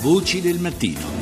Voci del mattino.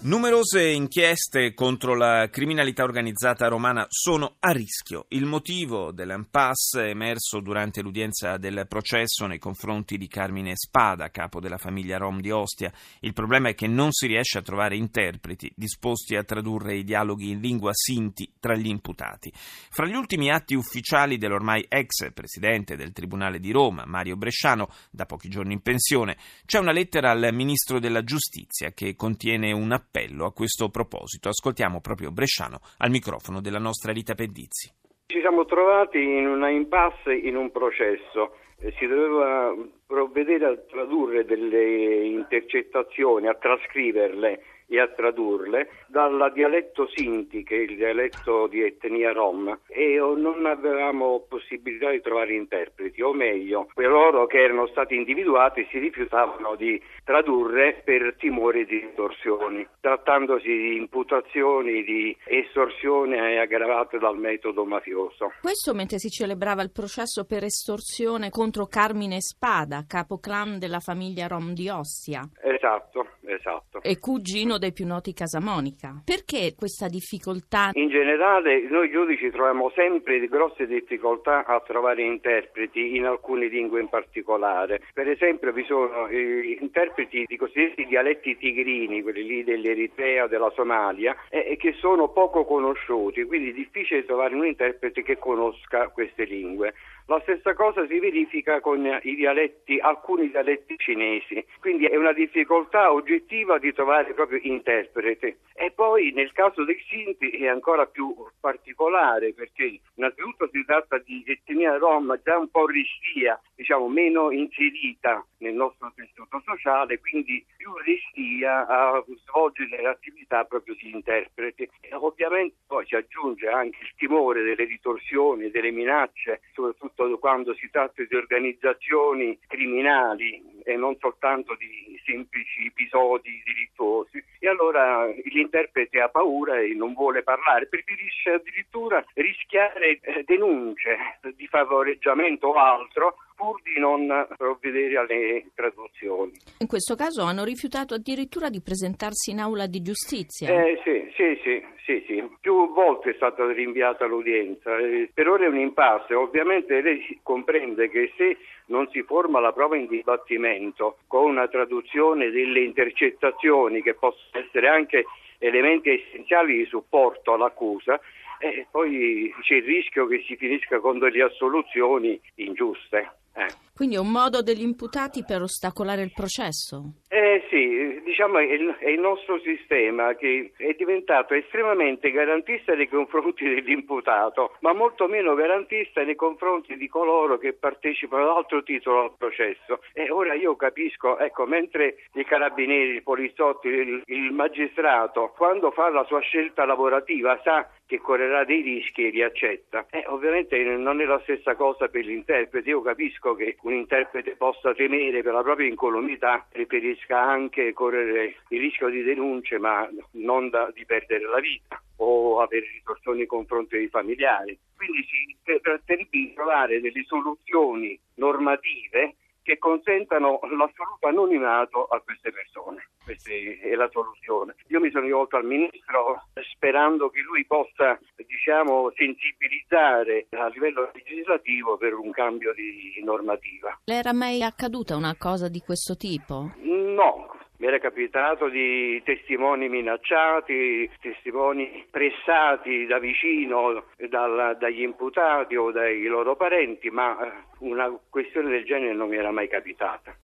Numerose inchieste contro la criminalità organizzata romana sono a rischio. Il motivo dell'impasse emerso durante l'udienza del processo nei confronti di Carmine Spada, capo della famiglia Rom di Ostia. Il problema è che non si riesce a trovare interpreti disposti a tradurre i dialoghi in lingua sinti tra gli imputati. Fra gli ultimi atti ufficiali dell'ormai ex presidente del Tribunale di Roma, Mario Bresciano, da pochi giorni in pensione, c'è una lettera al ministro della Giustizia che contiene un appello appello a questo proposito. Ascoltiamo proprio Bresciano al microfono della nostra Rita Pedizzi. Ci siamo trovati in una impasse in un processo. Si doveva provvedere a tradurre delle intercettazioni, a trascriverle e a tradurle dal dialetto Sinti, che è il dialetto di etnia rom, e non avevamo possibilità di trovare interpreti, o meglio, coloro che erano stati individuati si rifiutavano di tradurre per timore di ritorsioni, trattandosi di imputazioni di estorsione aggravate dal metodo mafioso. Questo mentre si celebrava il processo per estorsione contro Carmine Spada, capo clan della famiglia rom di Ostia. Esatto, esatto. E cugino dei più noti Casamonica. Perché questa difficoltà? In generale noi giudici troviamo sempre grosse difficoltà a trovare interpreti in alcune lingue in particolare. Per esempio vi sono eh, interpreti di cosiddetti dialetti tigrini, quelli lì dell'Eritrea, della Somalia, eh, che sono poco conosciuti, quindi è difficile trovare un interprete che conosca queste lingue. La stessa cosa si verifica con i dialetti, alcuni dialetti cinesi, quindi è una difficoltà oggettiva di trovare proprio interprete. E poi nel caso dei Sinti è ancora più particolare perché innanzitutto si tratta di etnia rom già un po' ristia, diciamo meno inserita nel nostro tessuto sociale, quindi più ristia a svolgere l'attività proprio di interprete. E ovviamente poi si aggiunge anche il timore delle ritorsioni, delle minacce, soprattutto soprattutto quando si tratta di organizzazioni criminali e non soltanto di semplici episodi delittuosi. E allora l'interprete ha paura e non vuole parlare, preferisce addirittura rischiare eh, denunce di favoreggiamento o altro pur di non provvedere alle traduzioni. In questo caso hanno rifiutato addirittura di presentarsi in aula di giustizia. Eh, sì, sì, sì, sì, sì. Più volte è stata rinviata l'udienza. Eh, per ora è un impasse. Ovviamente lei comprende che se non si forma la prova in dibattimento con una traduzione delle intercettazioni che possono essere anche elementi essenziali di supporto all'accusa, eh, poi c'è il rischio che si finisca con delle assoluzioni ingiuste. Eh. Quindi è un modo degli imputati per ostacolare il processo? Eh sì, diciamo è il, è il, nostro sistema che è diventato estremamente garantista nei confronti dell'imputato, ma molto meno garantista nei confronti di coloro che partecipano ad altro titolo al processo. E ora io capisco, ecco, mentre i carabinieri, i poliziotti, il, il magistrato, quando fa la sua scelta lavorativa sa che correrà dei rischi e li accetta. Eh, ovviamente non è la stessa cosa per l'interprete. Io capisco che un interprete possa temere per la propria incolumità, preferisca anche correre il rischio di denunce, ma non da, di perdere la vita o avere ritorsioni nei confronti dei familiari. Quindi si tratterebbe di trovare delle soluzioni normative che consentano l'assoluto anonimato a queste persone. Questa è la soluzione. Io mi sono rivolto al Ministro sperando che lui possa diciamo, sensibilizzare a livello legislativo per un cambio di normativa. Le era mai accaduta una cosa di questo tipo? No, mi era capitato di testimoni minacciati, testimoni pressati da vicino dal, dagli imputati o dai loro parenti, ma eh, una questione del genere non mi era mai capitata.